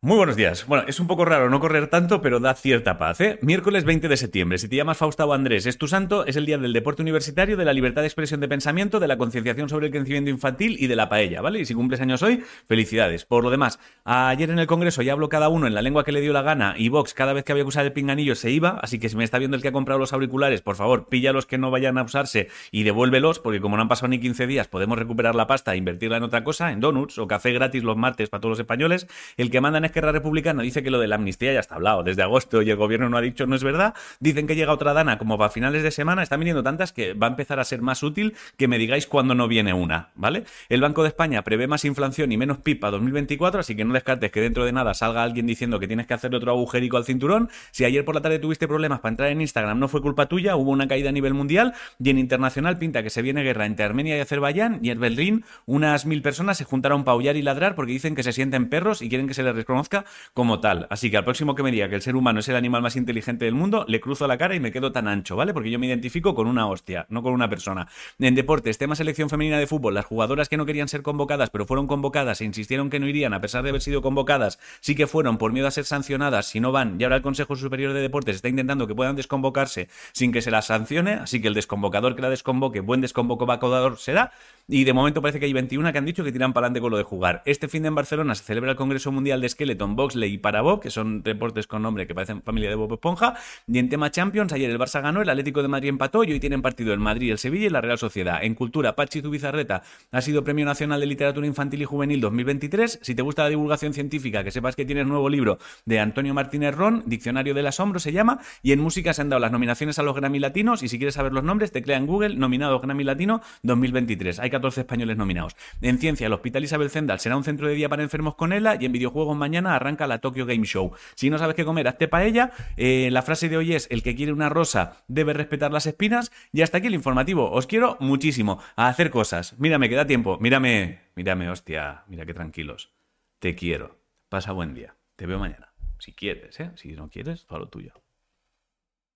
Muy buenos días. Bueno, es un poco raro no correr tanto, pero da cierta paz, ¿eh? Miércoles 20 de septiembre. Si te llamas Faustavo Andrés, es tu santo, es el día del deporte universitario, de la libertad de expresión de pensamiento, de la concienciación sobre el crecimiento infantil y de la paella, ¿vale? Y si cumples años hoy, felicidades. Por lo demás, ayer en el Congreso ya habló cada uno en la lengua que le dio la gana y Vox cada vez que había que usar el pinganillo se iba, así que si me está viendo el que ha comprado los auriculares, por favor, pilla los que no vayan a usarse y devuélvelos, porque como no han pasado ni 15 días, podemos recuperar la pasta e invertirla en otra cosa, en donuts o café gratis los martes para todos los españoles. El que manda en Esquerra Republicana dice que lo de la amnistía ya está hablado desde agosto y el gobierno no ha dicho no es verdad. Dicen que llega otra dana como para finales de semana. Están viniendo tantas que va a empezar a ser más útil que me digáis cuándo no viene una, ¿vale? El Banco de España prevé más inflación y menos pipa 2024, así que no descartes que dentro de nada salga alguien diciendo que tienes que hacer otro agujerico al cinturón. Si ayer por la tarde tuviste problemas para entrar en Instagram, no fue culpa tuya, hubo una caída a nivel mundial y en internacional pinta que se viene guerra entre Armenia y Azerbaiyán y en Berlín unas mil personas se juntaron para aullar y ladrar porque dicen que se sienten perros y quieren que se les como tal. Así que al próximo que me diga que el ser humano es el animal más inteligente del mundo, le cruzo la cara y me quedo tan ancho, ¿vale? Porque yo me identifico con una hostia, no con una persona. En deportes, tema selección femenina de fútbol, las jugadoras que no querían ser convocadas, pero fueron convocadas e insistieron que no irían a pesar de haber sido convocadas, sí que fueron por miedo a ser sancionadas si no van. Y ahora el Consejo Superior de Deportes está intentando que puedan desconvocarse sin que se las sancione, así que el desconvocador que la desconvoque, buen desconvocador será. Y de momento parece que hay 21 que han dicho que tiran para adelante con lo de jugar. Este fin de en Barcelona se celebra el Congreso Mundial de Skeleton, Boxley y Parabó, que son deportes con nombre que parecen familia de Bob Esponja. Y en tema Champions, ayer el Barça ganó, el Atlético de Madrid empató y hoy tienen partido el Madrid, el Sevilla y la Real Sociedad. En cultura, Pachi Zubizarreta ha sido Premio Nacional de Literatura Infantil y Juvenil 2023. Si te gusta la divulgación científica, que sepas que tienes nuevo libro de Antonio Martínez Ron, Diccionario del Asombro se llama. Y en música se han dado las nominaciones a los Grammy Latinos. Y si quieres saber los nombres, teclea en Google nominado Grammy Latino 2023. Hay 14 españoles nominados. En ciencia, el Hospital Isabel Zendal será un centro de día para enfermos con ELA. Y en videojuegos mañana arranca la Tokyo Game Show. Si no sabes qué comer, hazte ella Eh, la frase de hoy es, el que quiere una rosa debe respetar las espinas. Y hasta aquí el informativo. Os quiero muchísimo a hacer cosas. Mírame, que da tiempo. Mírame, mírame, hostia. Mira qué tranquilos. Te quiero. Pasa buen día. Te veo mañana. Si quieres, ¿eh? Si no quieres, todo lo tuyo.